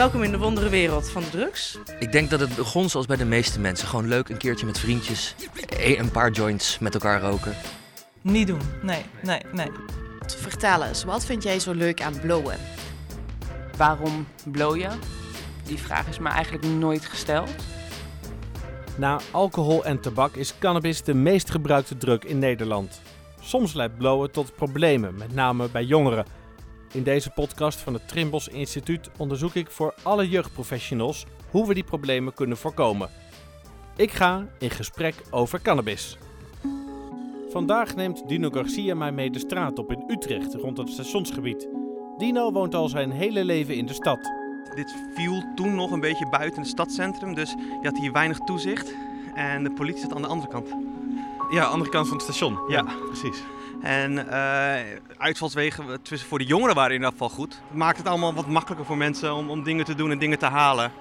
Welkom in de wondere wereld van de drugs. Ik denk dat het begon zoals bij de meeste mensen. Gewoon leuk een keertje met vriendjes. e- Een paar joints met elkaar roken. Niet doen. Nee, nee, nee. Vertel eens, wat vind jij zo leuk aan blowen? Waarom blow je? Die vraag is me eigenlijk nooit gesteld. Na alcohol en tabak is cannabis de meest gebruikte drug in Nederland. Soms leidt blowen tot problemen, met name bij jongeren. In deze podcast van het Trimbos Instituut onderzoek ik voor alle jeugdprofessionals hoe we die problemen kunnen voorkomen. Ik ga in gesprek over cannabis. Vandaag neemt Dino Garcia mij mee de straat op in Utrecht rond het stationsgebied. Dino woont al zijn hele leven in de stad. Dit viel toen nog een beetje buiten het stadscentrum, dus je had hier weinig toezicht. En de politie zat aan de andere kant. Ja, andere kant van het station. Ja. precies. En eh, uitvalswegen tussen voor de jongeren waren in ieder geval goed. Het maakt het allemaal wat makkelijker voor mensen om, om dingen te doen en dingen te halen.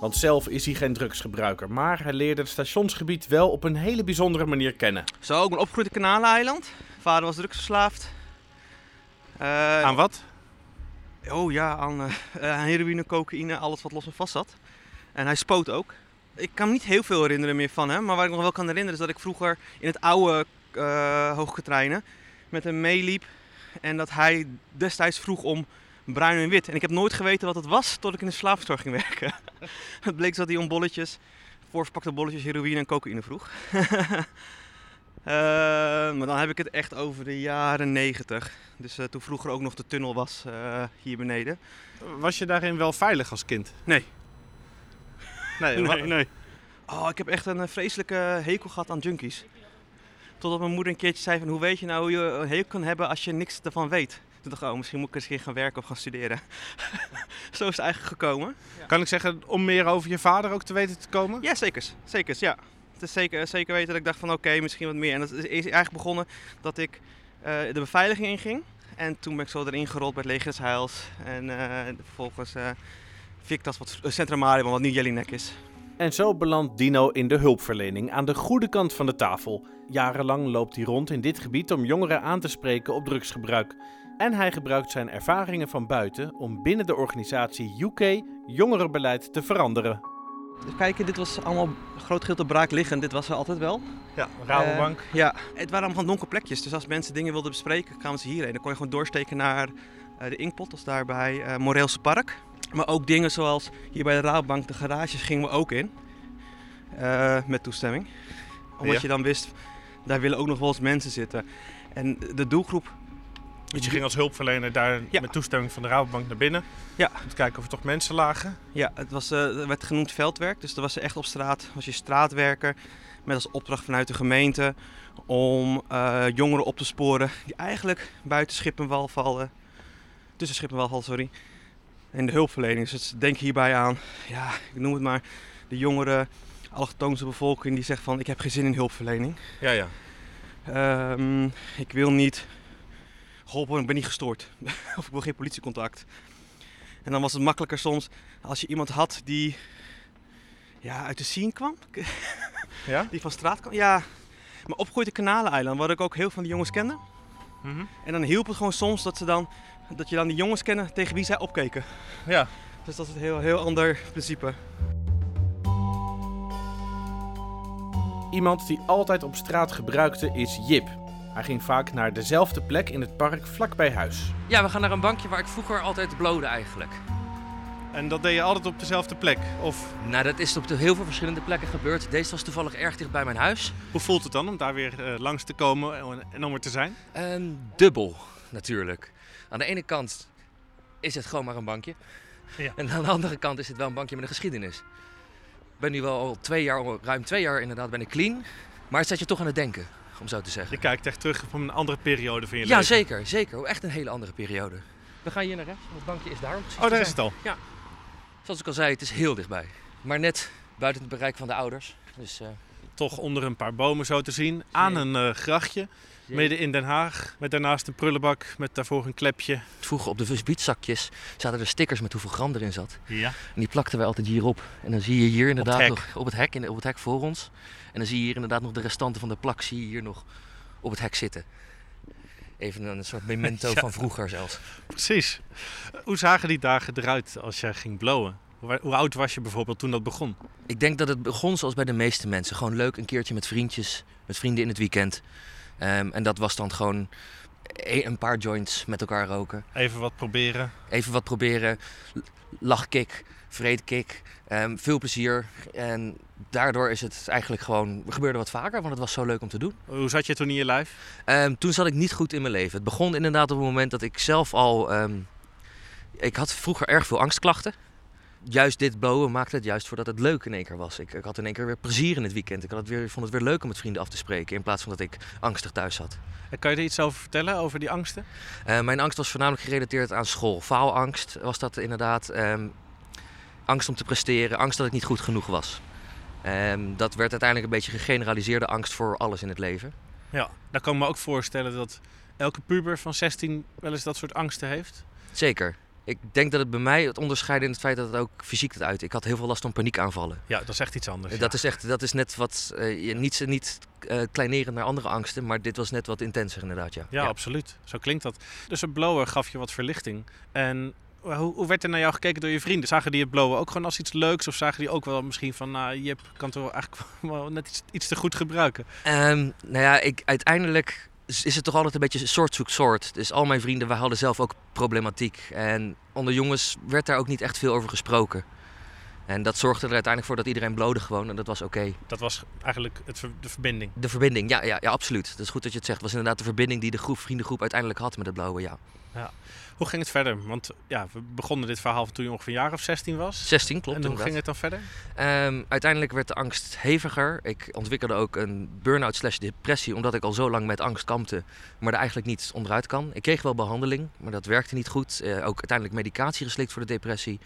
Want zelf is hij geen drugsgebruiker, maar hij leerde het stationsgebied wel op een hele bijzondere manier kennen. Zo, ik ben opgegroeid in Kanaleiland. Vader was drugsverslaafd. Eh, Aan wat? Oh ja, aan eh, aan heroïne, cocaïne, alles wat los en vast zat. En hij spoot ook. Ik kan me niet heel veel herinneren meer van hem. Maar wat ik nog wel kan herinneren is dat ik vroeger in het oude eh hooggetreinen met hem meeliep. En dat hij destijds vroeg om bruin en wit. En ik heb nooit geweten wat het was tot ik in de slaapzorg ging werken. het bleek dat hij om bolletjes, voorverpakte bolletjes heroïne en cocaïne vroeg. Eh, maar dan heb ik het echt over de jaren negentig. Dus eh, toen vroeger ook nog de tunnel was hier beneden. Was je daarin wel veilig als kind? Nee. Nee, Nee, nee. Oh, ik heb echt een vreselijke hekel gehad aan junkies. Totdat mijn moeder een keertje zei van hoe weet je nou hoe je een hekel kan hebben als je niks ervan weet. Toen dacht ik, oh, misschien moet ik eens een keer gaan werken of gaan studeren. Zo is het eigenlijk gekomen. Kan ik zeggen om meer over je vader ook te weten te komen? Ja, zeker. Zeker, ja. Het is zeker, zeker weten dat ik dacht van oké, misschien wat meer. En dat is eigenlijk begonnen dat ik eh, de beveiliging inging. En toen ben ik zo erin gerold bij het Leger des Heils. En eh, vervolgens eh Victas, wat uh, Centrum Marium, wat nu Jellinek is. En zo belandt Dino in de hulpverlening aan de goede kant van de tafel. Jarenlang loopt hij rond in dit gebied om jongeren aan te spreken op drugsgebruik. En hij gebruikt zijn ervaringen van buiten om binnen de organisatie UK jongerenbeleid te veranderen. Kijken, dit was allemaal groot gedeelte braakliggend. Dit was er altijd wel. Ja, Rabobank. Eh, ja, het waren allemaal donker plekjes. Dus als mensen dingen wilden bespreken, kwamen ze hierheen. Dan kon je gewoon doorsteken naar eh, de Inkpot, dat is daar bij eh Moreelse Park. Maar ook dingen zoals hier bij de Rabobank, de garages gingen we ook in. Eh, met toestemming. Omdat Ja. je dan wist, daar willen ook nog wel eens mensen zitten. En de doelgroep... Dus je ging als hulpverlener daar Ja. met toestemming van de Rabobank naar binnen. Ja. Om te kijken of er toch mensen lagen. Ja, het was, eh, werd genoemd veldwerk. Dus dat was echt op straat. Was je straatwerker met als opdracht vanuit de gemeente om eh, jongeren op te sporen die eigenlijk buiten schip en wal vallen. Tussen schip en wal vallen, sorry. En de hulpverlening. Dus denk hierbij aan, ja, ik noem het maar, de jongeren, allochtoonse bevolking die zegt van ik heb geen zin in hulpverlening. Ja, ja. Ehm, ik wil niet geholpen, ik ben niet gestoord. of ik wil geen politiecontact. En dan was het makkelijker soms als je iemand had die ja, uit de scene kwam. Ja? Die van straat kwam. Ja, maar opgroeide Kanaleiland, waar ik ook heel veel van die jongens kende. Mhm. En dan hielp het gewoon soms dat, ze dan, dat je dan die jongens kennen tegen wie zij opkeken. Ja. Dus dat is een heel, heel ander principe. Iemand die altijd op straat gebruikte is Jip. Hij ging vaak naar dezelfde plek in het park vlakbij huis. Ja, we gaan naar een bankje waar ik vroeger altijd blode eigenlijk. En dat deed je altijd op dezelfde plek? Of Nou, dat is op de heel veel verschillende plekken gebeurd. Deze was toevallig erg dicht bij mijn huis. hoe voelt het dan om daar weer eh, langs te komen en- en om er te zijn? En dubbel, natuurlijk. Aan de ene kant is het gewoon maar een bankje. Ja. En aan de andere kant is het wel een bankje met een geschiedenis. Ik ben nu wel al twee jaar, ruim twee jaar inderdaad, ben ik clean. Maar het zet je toch aan het denken, om zo te zeggen. Je kijkt echt terug op een andere periode van je Ja, leven. zeker, zeker. Echt een hele andere periode. We gaan hier naar rechts, want het bankje is daar. om precies Oh, daar is het al. Zoals ik al zei, het is heel dichtbij. Maar net buiten het bereik van de ouders. Dus, eh, Toch onder een paar bomen zo te zien. Aan een eh, grachtje. Midden in Den Haag. Met daarnaast een prullenbak. Met daarvoor een klepje. Vroeger op de visbiedzakjes zaten er stickers met hoeveel gram erin zat. Ja. En die plakten wij altijd hierop. En dan zie je hier inderdaad hek. nog op het hek, in, op het hek voor ons. En dan zie je hier inderdaad nog de restanten van de plak zie je hier nog op het hek zitten. Even een soort memento Ja. van vroeger zelfs. Precies. Hoe zagen die dagen eruit als jij ging blowen? Hoe oud was je bijvoorbeeld toen dat begon? Ik denk dat het begon zoals bij de meeste mensen. Gewoon leuk een keertje met vriendjes, met vrienden in het weekend. Ehm, en dat was dan gewoon e- een paar joints met elkaar roken. Even wat proberen. Even wat proberen. Lachkick, vreedkick. ehm, veel plezier. En daardoor is het eigenlijk gewoon... gebeurde wat vaker, want het was zo leuk om te doen. Hoe zat je toen in je lijf? Ehm, toen zat ik niet goed in mijn leven. Het begon inderdaad op het moment dat ik zelf al... ik had vroeger erg veel angstklachten. Juist dit blowen maakte het juist voordat het leuk in één keer was. Ik, ik had in één keer weer plezier in het weekend. Ik had het weer, vond het weer leuk om met vrienden af te spreken. In plaats van dat ik angstig thuis zat. En Kan je er iets over vertellen, over die angsten? Eh, mijn angst was voornamelijk gerelateerd aan school. Faalangst was dat inderdaad. Ehm, angst om te presteren. Angst dat ik niet goed genoeg was. Ehm, dat werd uiteindelijk een beetje gegeneraliseerde angst voor alles in het leven. Ja, dan kan ik me ook voorstellen dat elke puber van 16 wel eens dat soort angsten heeft. Zeker. Ik denk dat het bij mij het onderscheid in het feit dat het ook fysiek het uit. Ik had heel veel last van paniekaanvallen. Ja, dat is echt iets anders. Dat, is echt, dat is net wat, eh, je- niet, niet eh, kleinerend naar andere angsten, maar dit was net wat intenser inderdaad, ja. Ja, absoluut. Zo klinkt dat. Dus het blowen gaf je wat verlichting. En hoe, hoe werd er naar jou gekeken door je vrienden? Zagen die het blowen ook gewoon als iets leuks? Of zagen die ook wel misschien van, nou, Jip kan toch wel eigenlijk wel net iets, iets te goed gebruiken? Ehm, nou ja, ik, uiteindelijk is het toch altijd een beetje soort zoekt soort. Dus al mijn vrienden, wij hadden zelf ook problematiek. En onder jongens werd daar ook niet echt veel over gesproken. En dat zorgde er uiteindelijk voor dat iedereen blode gewoon en dat was oké. Dat was eigenlijk het, de verbinding. De verbinding, ja, ja, ja, absoluut. Dat is goed dat je het zegt. was inderdaad de verbinding die de groep, vriendengroep uiteindelijk had met het blauwe, ja. Hoe ging het verder? Want ja, we begonnen dit verhaal toen je ongeveer een jaar of 16 was. 16, klopt en hoe inderdaad. ging het dan verder? Ehm, uiteindelijk werd de angst heviger. Ik ontwikkelde ook een burn-out slash depressie, omdat ik al zo lang met angst kampte, maar er eigenlijk niet onderuit kan. Ik kreeg wel behandeling, maar dat werkte niet goed. Eh, ook uiteindelijk medicatie geslikt voor de depressie.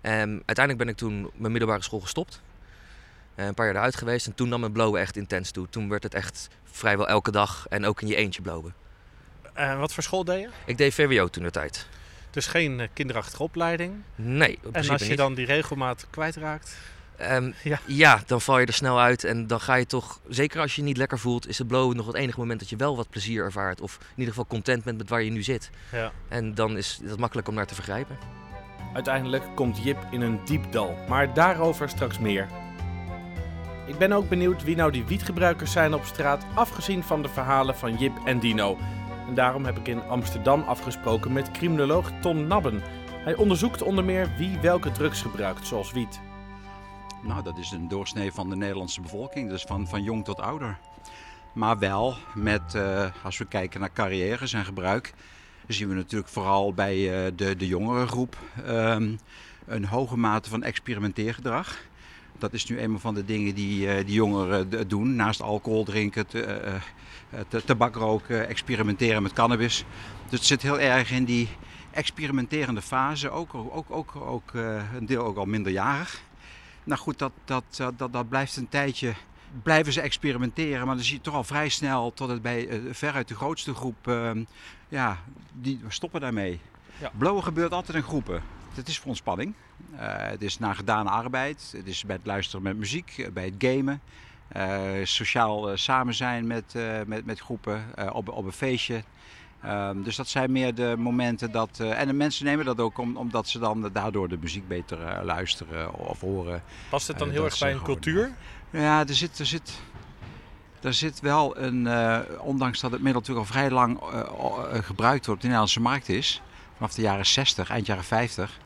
Ehm, uiteindelijk ben ik toen mijn middelbare school gestopt. Eh, een paar jaar eruit geweest en toen nam mijn blowen echt intens toe. Toen werd het echt vrijwel elke dag en ook in je eentje blowen. En wat voor school deed je? Ik deed VWO toen de tijd. Dus geen eh, kinderachtige opleiding. Nee, En als je niet. dan die regelmaat kwijtraakt. Ehm, Ja. ja. dan val je er snel uit en dan ga je toch, zeker als je je niet lekker voelt, is het blowen nog het enige moment dat je wel wat plezier ervaart. Of in ieder geval content bent met waar je nu zit. Ja. En dan is het makkelijk om naar te vergrijpen. Uiteindelijk komt Jip in een diep dal, maar daarover straks meer. Ik ben ook benieuwd wie nou die wietgebruikers zijn op straat, afgezien van de verhalen van Jip en Dino. En daarom heb ik in Amsterdam afgesproken met criminoloog Ton Nabben. Hij onderzoekt onder meer wie welke drugs gebruikt, zoals wiet. Nou, dat is een doorsnee van de Nederlandse bevolking, dus van, van jong tot ouder. Maar wel met, eh, als we kijken naar carrières en gebruik, zien we natuurlijk vooral bij eh, de, de jongere groep ehm, een hoge mate van experimenteergedrag. Dat is nu een van de dingen die, eh, die jongeren doen. Naast alcohol drinken, tabak roken, experimenteren met cannabis. Dus het zit heel erg in die experimenterende fase. Ook, ook, ook, ook eh, een deel ook al minderjarig. Nou goed, dat, dat, dat, dat, dat blijft een tijdje. Blijven ze experimenteren, maar dan zie je toch al vrij snel tot het bij eh, veruit de grootste groep. ehm, ja, die stoppen daarmee. Ja. Blowen gebeurt altijd in groepen. Het is voor ontspanning. Eh, het is na gedane arbeid. Het is bij het luisteren met muziek, eh, bij het gamen. Eh, sociaal eh, samen zijn met, eh, met, met groepen op, op een feestje. Ehm, dus dat zijn meer de momenten dat. en de mensen nemen dat ook om, omdat ze dan daardoor de muziek beter luisteren of horen. Past het dan heel erg bij een cultuur? Ja, er zit, er zit, er zit wel een. ondanks dat het middel natuurlijk al vrij lang gebruikt wordt op de Nederlandse markt is. Vanaf de jaren 60, eind jaren 50.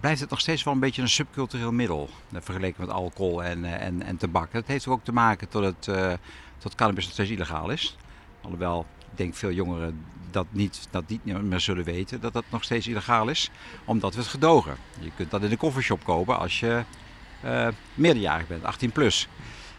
Blijft het nog steeds wel een beetje een subcultureel middel. eh, Vergeleken met alcohol en, eh, en, en tabak. Dat heeft ook te maken tot het, eh, tot cannabis nog steeds illegaal is. Alhoewel, ik denk veel jongeren dat niet, dat niet meer zullen weten dat dat nog steeds illegaal is. Omdat we het gedogen. Je kunt dat in de koffieshop kopen als je meerderjarig bent, 18 plus.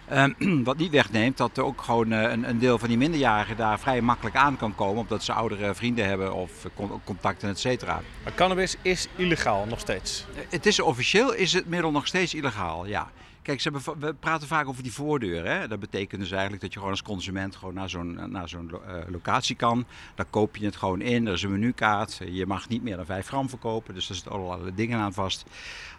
Ehm, wat niet wegneemt dat er ook gewoon eh, een, een deel van die minderjarigen daar vrij makkelijk aan kan komen. Omdat ze oudere vrienden hebben of eh, con- contacten, et cetera. Maar cannabis is illegaal nog steeds. Eh, Het is officieel is het middel nog steeds illegaal, ja. Kijk, ze hebben, we praten vaak over die voordeur. Hè? Dat betekent dus eigenlijk dat je gewoon als consument gewoon naar zo'n, naar zo'n eh, locatie kan. Dan koop je het gewoon in, er is een menukaart. Je mag niet meer dan 5 gram verkopen, dus daar zitten allerlei dingen aan vast.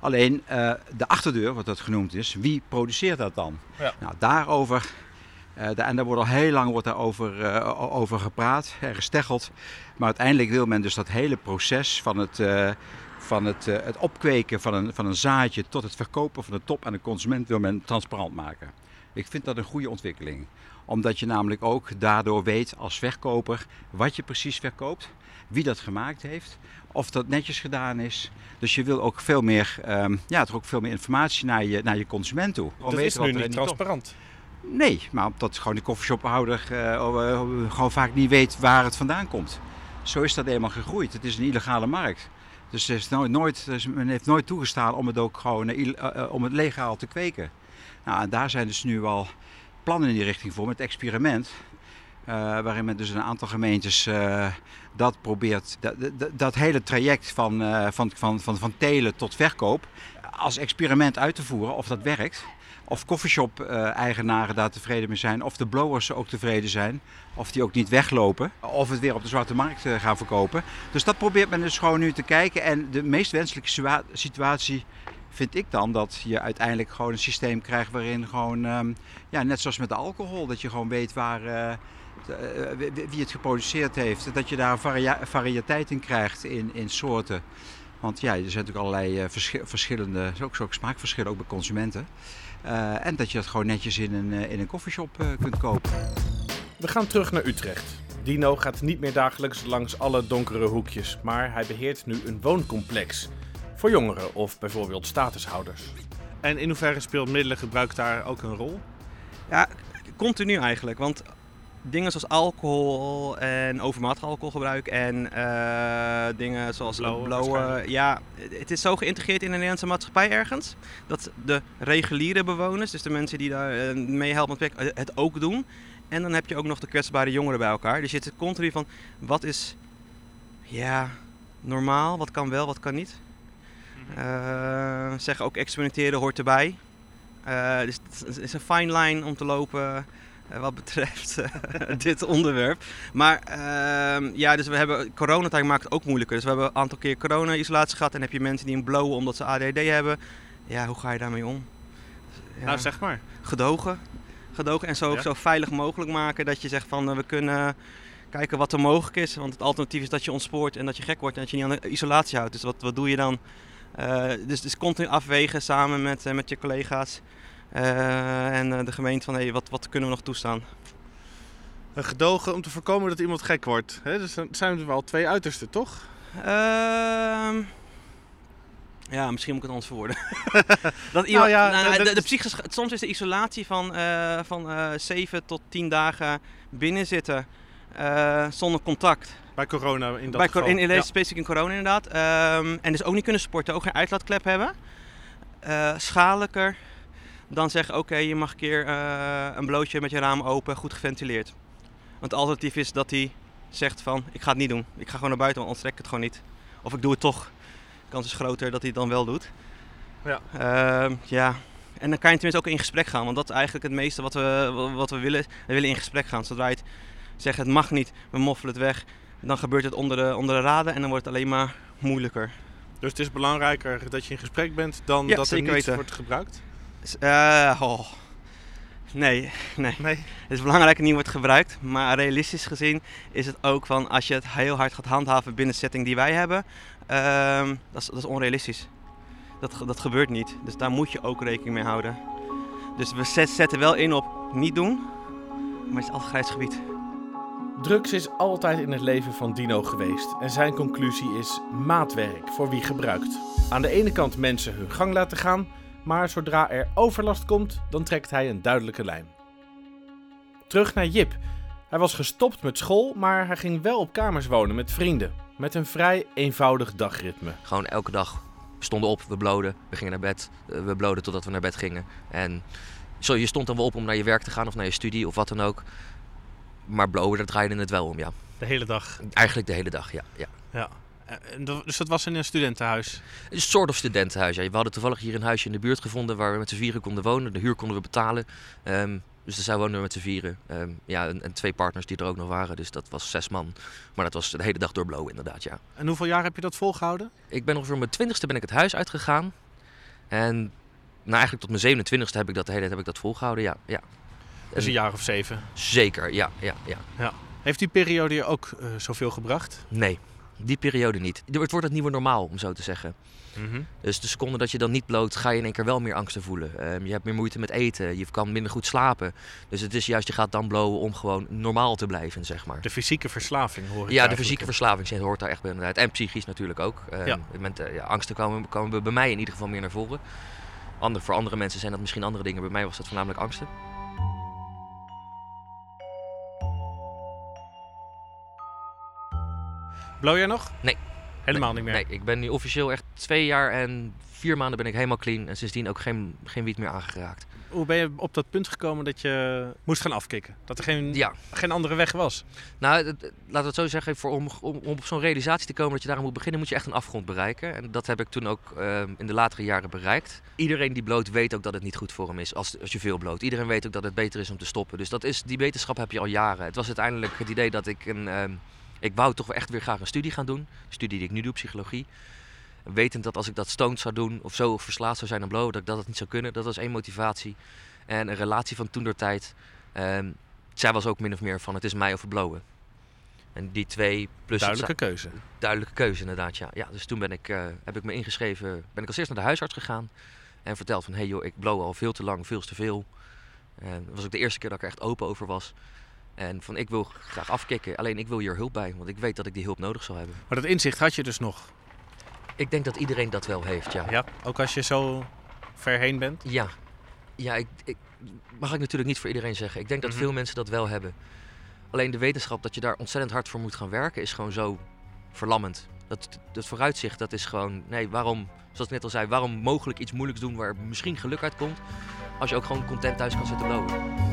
Alleen eh, de achterdeur, wat dat genoemd is, wie produceert dat dan? Ja. Nou, daarover Uh, en daar wordt al heel lang wordt daar over, uh, over gepraat en gesteggeld. Maar uiteindelijk wil men dus dat hele proces van het, uh, van het, het opkweken van een, van een zaadje tot het verkopen van de top aan de consument wil men transparant maken. Ik vind dat een goede ontwikkeling. Omdat je namelijk ook daardoor weet als verkoper wat je precies verkoopt, wie dat gemaakt heeft, of dat netjes gedaan is. Dus je wil ook veel meer, um, ja, toch ook veel meer informatie naar je, naar je consument toe. Dat is nu niet transparant. Nee, maar omdat gewoon de koffieshophouder uh, gewoon vaak niet weet waar het vandaan komt. Zo is dat eenmaal gegroeid. Het is een illegale markt. Dus nooit, nooit, men heeft nooit toegestaan om het ook gewoon uh, om het legaal te kweken. Nou, daar zijn dus nu al plannen in die richting voor met experiment. Waarin men dus een aantal gemeentes dat probeert, dat, dat, hele traject van, van, van, van, van telen tot verkoop als experiment uit te voeren of dat werkt. Of coffeeshop-eigenaren daar tevreden mee zijn, of de blowers ook tevreden zijn, of die ook niet weglopen, of het weer op de zwarte markt gaan verkopen. Dus dat probeert men dus gewoon nu te kijken. En de meest wenselijke situatie vind ik dan dat je uiteindelijk gewoon een systeem krijgt waarin gewoon, um, ja, net zoals met de alcohol, dat je gewoon weet waar, uh, wie het geproduceerd heeft. Dat je daar varia variëteit in krijgt in, in soorten. Want ja, er zijn natuurlijk allerlei uh, verschillende, ook, ook smaakverschillen ook bij consumenten. Uh, en dat je dat gewoon netjes in een, in een koffieshop kunt kopen. We gaan terug naar Utrecht. Dino gaat niet meer dagelijks langs alle donkere hoekjes, maar hij beheert nu een wooncomplex voor jongeren of bijvoorbeeld statushouders. En in hoeverre speelt middelengebruik daar ook een rol? Ja, continu eigenlijk. Want dingen zoals alcohol en overmatig alcoholgebruik en uh, dingen zoals blowen. Ja, het is zo geïntegreerd in de Nederlandse maatschappij ergens. Dat de reguliere bewoners, dus de mensen die daar uh, mee helpen met het ook doen. En dan heb je ook nog de kwetsbare jongeren bij elkaar. Dus je zit continu van, wat is ja, normaal, wat kan wel, wat kan niet. Uh, zeggen ook experimenteren hoort erbij. Dus het is een fine line om te lopen wat betreft dit onderwerp. Maar ehm, ja, dus we hebben coronatijd maakt het ook moeilijker. Dus we hebben een aantal keer corona-isolatie gehad en heb je mensen die een blowen omdat ze ADD hebben. Ja, hoe ga je daarmee om? Ja, nou, zeg maar. Gedogen. Gedogen en zo, ja. zo veilig mogelijk maken dat je zegt van we kunnen kijken wat er mogelijk is. Want het alternatief is dat je ontspoort en dat je gek wordt en dat je niet aan de isolatie houdt. Dus wat, wat doe je dan? Uh, dus, dus continu afwegen samen met, uh, met je collega's en de gemeente van hey, wat, wat kunnen we nog toestaan. Een gedogen om te voorkomen dat iemand gek wordt. Hè? Dus dan zijn er wel twee uitersten, toch? Ehm, ja, misschien moet ik het anders verwoorden. dat iemand, nou ja, nou, nou, de, de psychische, soms is de isolatie van, van 7 tot 10 dagen binnen zitten zonder contact. Bij corona in dat Bij geval. In, in deze ja. specifiek in corona inderdaad. Um, en dus ook niet kunnen sporten, ook geen uitlaatklep hebben. Uh, schadelijker dan zeggen, oké, okay, je mag een keer uh, een blootje met je raam open, goed geventileerd. Want het alternatief is dat hij zegt van, ik ga het niet doen. Ik ga gewoon naar buiten, want anders trek ik het gewoon niet. Of ik doe het toch. De kans is groter dat hij het dan wel doet. Ja. Uh, ja. En dan kan je tenminste ook in gesprek gaan. Want dat is eigenlijk het meeste wat we, wat we willen. We willen in gesprek gaan. Zodra je het zeggen, het mag niet, we moffelen het weg dan gebeurt het onder de, onder de raden en dan wordt het alleen maar moeilijker. Dus het is belangrijker dat je in gesprek bent dan ja, dat er niet wordt gebruikt? Uh, oh. Nee, nee, nee. Het is belangrijk dat het niet wordt gebruikt. Maar realistisch gezien is het ook van als je het heel hard gaat handhaven binnen de setting die wij hebben, uh, dat, is, dat is onrealistisch. Dat, dat gebeurt niet. Dus daar moet je ook rekening mee houden. Dus we zetten wel in op niet doen, maar het is altijd grijs gebied. Drugs is altijd in het leven van Dino geweest en zijn conclusie is maatwerk voor wie gebruikt. Aan de ene kant mensen hun gang laten gaan, maar zodra er overlast komt, dan trekt hij een duidelijke lijn. Terug naar Jip. Hij was gestopt met school, maar hij ging wel op kamers wonen met vrienden. Met een vrij eenvoudig dagritme. Gewoon elke dag. We stonden op, we bloden, we gingen naar bed. We bloden totdat we naar bed gingen. En zo, je stond dan wel op om naar je werk te gaan of naar je studie of wat dan ook. Maar blowen, daar draaide het wel om, ja. De hele dag? Eigenlijk de hele dag, ja. ja. ja. Dus dat was in een studentenhuis? Een soort of studentenhuis, ja. We hadden toevallig hier een huisje in de buurt gevonden waar we met z'n vieren konden wonen. De huur konden we betalen. Um, dus daar woonden we met z'n vieren. Um, ja, en, en, twee partners die er ook nog waren. Dus dat was zes man. Maar dat was de hele dag door blowen, inderdaad, ja. En hoeveel jaar heb je dat volgehouden? Ik ben ongeveer mijn twintigste ben ik het huis uitgegaan. En nou, eigenlijk tot mijn 27ste heb ik dat, de hele heb ik dat volgehouden, ja. ja. Dus een jaar of zeven. Zeker, ja, ja, ja. Heeft die periode je ook eh, zoveel gebracht? Nee, die periode niet. Het wordt het nieuwe normaal, om zo te zeggen. Dus de seconde dat je dan niet bloot, ga je in één keer wel meer angsten voelen. Ehm, je hebt meer moeite met eten, je kan minder goed slapen. Dus het is juist, je gaat dan blowen om gewoon normaal te blijven, zeg maar. De fysieke verslaving hoor ik Ja, de fysieke verslaving zit- hoort daar echt bij inderdaad. En psychisch natuurlijk ook. Ehm, Ja. op eh, ja, angsten komen, komen bij mij in ieder geval meer naar voren. Ander, voor andere mensen zijn dat misschien andere dingen. Bij mij was dat voornamelijk angsten. Blow jij nog? Nee. Helemaal niet meer? Nee, ik ben nu officieel echt twee jaar en vier maanden ben ik helemaal clean. En sindsdien ook geen, geen wiet meer aangeraakt. Hoe ben je op dat punt gekomen dat je moest gaan afkicken? Dat er geen, Ja. geen andere weg was? Nou, laten we het zo zeggen, voor, om, om, om op zo'n realisatie te komen dat je daar moet beginnen, moet je echt een afgrond bereiken. En dat heb ik toen ook ehm, in de latere jaren bereikt. Iedereen die bloot weet ook dat het niet goed voor hem is als, als je veel bloot. Iedereen weet ook dat het beter is om te stoppen. Dus dat is, die wetenschap heb je al jaren. Het was uiteindelijk het idee dat ik een... ehm, ik wou toch echt weer graag een studie gaan doen. De studie die ik nu doe, psychologie. Wetend dat als ik dat stoned zou doen of zo verslaafd zou zijn aan blowen, dat ik dat niet zou kunnen. Dat was één motivatie. En een relatie van toen der tijd. ehm, zij was ook min of meer van het is mij of blowen. En die twee plus Duidelijke keuze. duidelijke keuze inderdaad, ja. ja dus toen ben ik, eh, heb ik me ingeschreven, ben ik als eerst naar de huisarts gegaan. En verteld van, hé hey joh, ik blow al veel te lang, veel te veel. En dat was ook de eerste keer dat ik er echt open over was. En van, ik wil graag afkicken, alleen ik wil hier hulp bij. Want ik weet dat ik die hulp nodig zal hebben. Maar dat inzicht had je dus nog? Ik denk dat iedereen dat wel heeft, ja. Ja, ook als je zo ver heen bent? Ja, ja ik, ik, mag ik natuurlijk niet voor iedereen zeggen. Ik denk dat Mhm. veel mensen dat wel hebben. Alleen de wetenschap dat je daar ontzettend hard voor moet gaan werken is gewoon zo verlammend. Dat, dat vooruitzicht, dat is gewoon, nee, waarom, zoals ik net al zei, waarom mogelijk iets moeilijks doen waar misschien geluk uit komt, als je ook gewoon content thuis kan zitten blowen.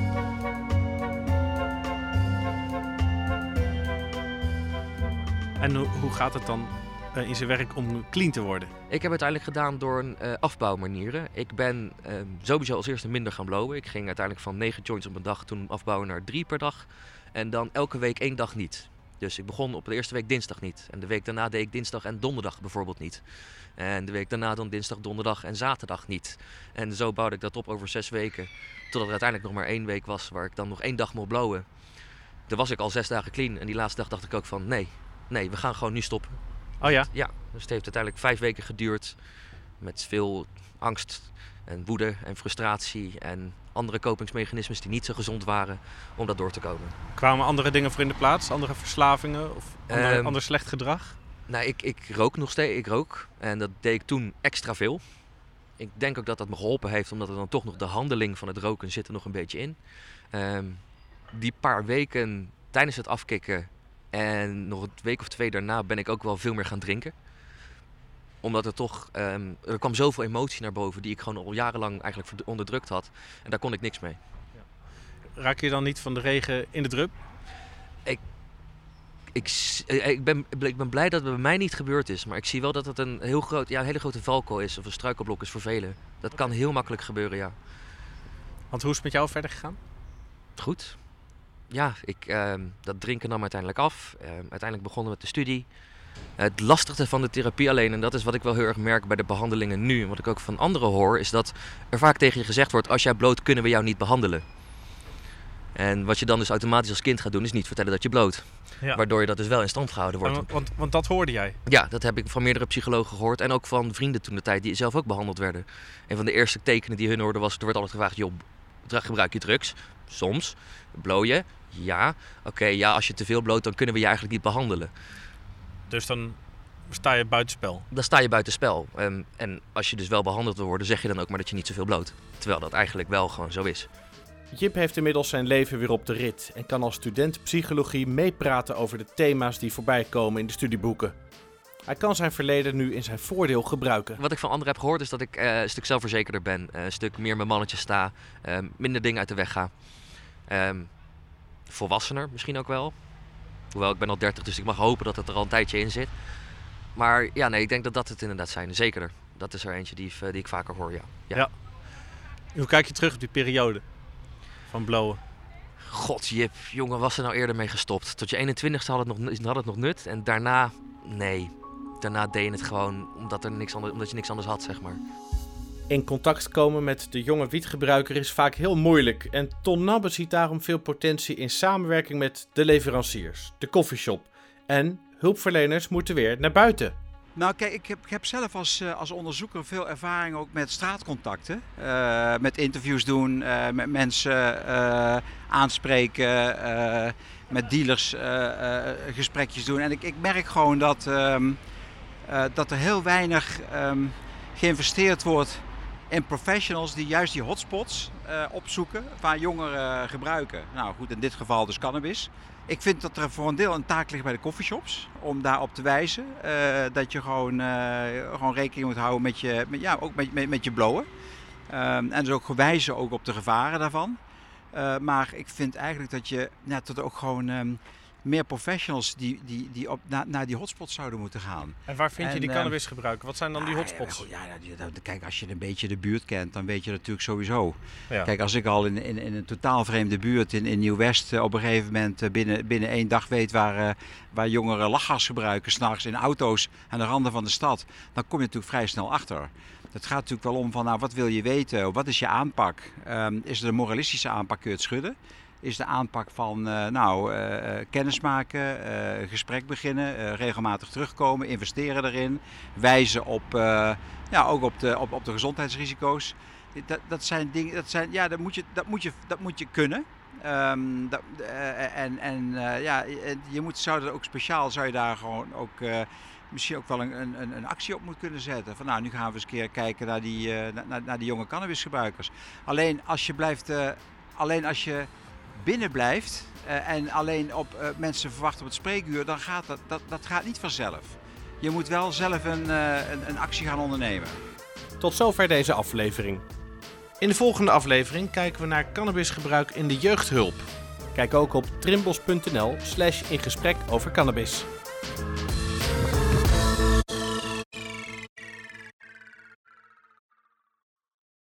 En hoe, gaat het dan eh, in zijn werk om clean te worden? Ik heb het uiteindelijk gedaan door een eh, afbouwmanieren. Ik ben ehm, sowieso als eerste minder gaan blowen. Ik ging uiteindelijk van 9 joints op een dag toen afbouwen naar 3 per dag. En dan elke week één dag niet. Dus ik begon op de eerste week dinsdag niet. En de week daarna deed ik dinsdag en donderdag bijvoorbeeld niet. En de week daarna dan dinsdag, donderdag en zaterdag niet. En zo bouwde ik dat op over zes weken. Totdat er uiteindelijk nog maar één week was waar ik dan nog één dag mocht blowen. Toen was ik al zes dagen clean. En die laatste dag dacht ik ook van nee, nee, we gaan gewoon nu stoppen. Oh ja? Ja, dus het heeft uiteindelijk vijf weken geduurd. Met veel angst en woede en frustratie en andere kopingsmechanismes die niet zo gezond waren om dat door te komen. Kwamen andere dingen voor in de plaats? Andere verslavingen of ander, Ehm, ander slecht gedrag? Nou, ik, ik rook nog steeds, ik rook. En dat deed ik toen extra veel. Ik denk ook dat dat me geholpen heeft, omdat er dan toch nog de handeling van het roken zit er nog een beetje in. Ehm, die paar weken tijdens het afkicken en nog een week of twee daarna ben ik ook wel veel meer gaan drinken. Omdat er toch, ehm, er kwam zoveel emotie naar boven die ik gewoon al jarenlang eigenlijk onderdrukt had. En daar kon ik niks mee. Raak je dan niet van de regen in de drup? Ik, s- eh, ik, ben, ik ben blij dat het bij mij niet gebeurd is. Maar ik zie wel dat het een, heel groot, ja, een hele grote valko is. Of een struikelblok is voor velen. Dat kan heel makkelijk gebeuren, ja. Want hoe is het met jou verder gegaan? Goed. Ja, ik, ehm, dat drinken nam uiteindelijk af. Ehm, uiteindelijk begonnen met de studie. Het lastigste van de therapie alleen, en dat is wat ik wel heel erg merk bij de behandelingen nu, en wat ik ook van anderen hoor, is dat er vaak tegen je gezegd wordt: als jij bloot, kunnen we jou niet behandelen. En wat je dan dus automatisch als kind gaat doen, is niet vertellen dat je bloot. Ja. Waardoor je dat dus wel in stand gehouden wordt. Want, want, want dat hoorde jij. Ja, dat heb ik van meerdere psychologen gehoord. En ook van vrienden toen de tijd die zelf ook behandeld werden. Een van de eerste tekenen die hun hoorden was... er werd altijd gevraagd, joh, gebruik je drugs? Soms. Blow je? Ja. Oké, ja, als je te veel bloot, dan kunnen we je eigenlijk niet behandelen. Dus dan sta je buitenspel. Dan sta je buitenspel. Ehm, en als je dus wel behandeld wil worden, zeg je dan ook maar dat je niet zoveel bloot. Terwijl dat eigenlijk wel gewoon zo is. Jip heeft inmiddels zijn leven weer op de rit en kan als student psychologie meepraten over de thema's die voorbij komen in de studieboeken. Hij kan zijn verleden nu in zijn voordeel gebruiken. Wat ik van anderen heb gehoord is dat ik eh, een stuk zelfverzekerder ben. eh, een stuk meer mijn mannetje sta. ehm, minder dingen uit de weg ga. Ehm, volwassener misschien ook wel. Hoewel ik ben al 30, dus ik mag hopen dat het er al een tijdje in zit. Maar ja, nee, ik denk dat dat het inderdaad zijn. Zekerder. Dat is er eentje die, die ik vaker hoor, ja. ja. Ja. Hoe kijk je terug op die periode van blowen? God, Jip, jongen, was er nou eerder mee gestopt? Tot je 21ste had het nog, had het nog nut. En daarna, nee. Daarna deed je het gewoon omdat, er niks anders, omdat je niks anders had, zeg maar. In contact komen met de jonge wietgebruiker is vaak heel moeilijk en Ton Nabbe ziet daarom veel potentie in samenwerking met de leveranciers, de coffeeshop en hulpverleners moeten weer naar buiten. Nou, kijk, ik heb, zelf als, eh, als onderzoeker veel ervaring ook met straatcontacten. Uh, met interviews doen, uh, met mensen aanspreken, met dealers gesprekjes doen. En ik, ik merk gewoon dat, um, dat er heel weinig um, geïnvesteerd wordt in professionals die juist die hotspots opzoeken waar jongeren gebruiken. Nou goed, in dit geval dus cannabis. Ik vind dat er voor een deel een taak ligt bij de coffeeshops om daarop te wijzen. Uh, dat je gewoon, gewoon rekening moet houden met je, met, ja, ook met, met, met je blowen. Um, en dus ook gewijzen ook op de gevaren daarvan. Maar ik vind eigenlijk dat je ja, dat ook gewoon um, meer professionals die, die, die op, na, naar die hotspots zouden moeten gaan. En waar vind je die cannabis gebruiken? Wat zijn dan die hotspots? Ja, ja, kijk, als je een beetje de buurt kent, dan weet je dat natuurlijk sowieso. Ja. Kijk, als ik al in, in, in, een totaal vreemde buurt in, in Nieuw-West op een gegeven moment binnen, binnen één dag weet waar, uh, waar jongeren lachgas gebruiken, s'nachts in auto's aan de randen van de stad, dan kom je natuurlijk vrij snel achter. Het gaat natuurlijk wel om van, nou, wat wil je weten? Wat is je aanpak? Um, is het een moralistische aanpak, kun je het schudden? Is de aanpak van uh, nou, uh, kennis maken, gesprek beginnen, regelmatig terugkomen, investeren erin, wijzen op, ja, ook op de, op, op de gezondheidsrisico's. Dat, dat zijn dingen, dat zijn, ja, dat moet je, dat moet je, dat moet je kunnen. Um, dat, en en ja, je moet, zou dat ook speciaal, zou je daar gewoon ook misschien ook wel een, een, een, actie op moet kunnen zetten. Van nou, nu gaan we eens een keer kijken naar die, naar, naar die jonge cannabisgebruikers. Alleen als je blijft, alleen als je binnen blijft uh, en alleen op uh, mensen verwachten op het spreekuur, dan gaat dat, dat, dat gaat niet vanzelf. Je moet wel zelf een, uh, een, een actie gaan ondernemen. Tot zover deze aflevering. In de volgende aflevering kijken we naar cannabisgebruik in de jeugdhulp. Kijk ook op trimbos.nl slash in gesprek over cannabis.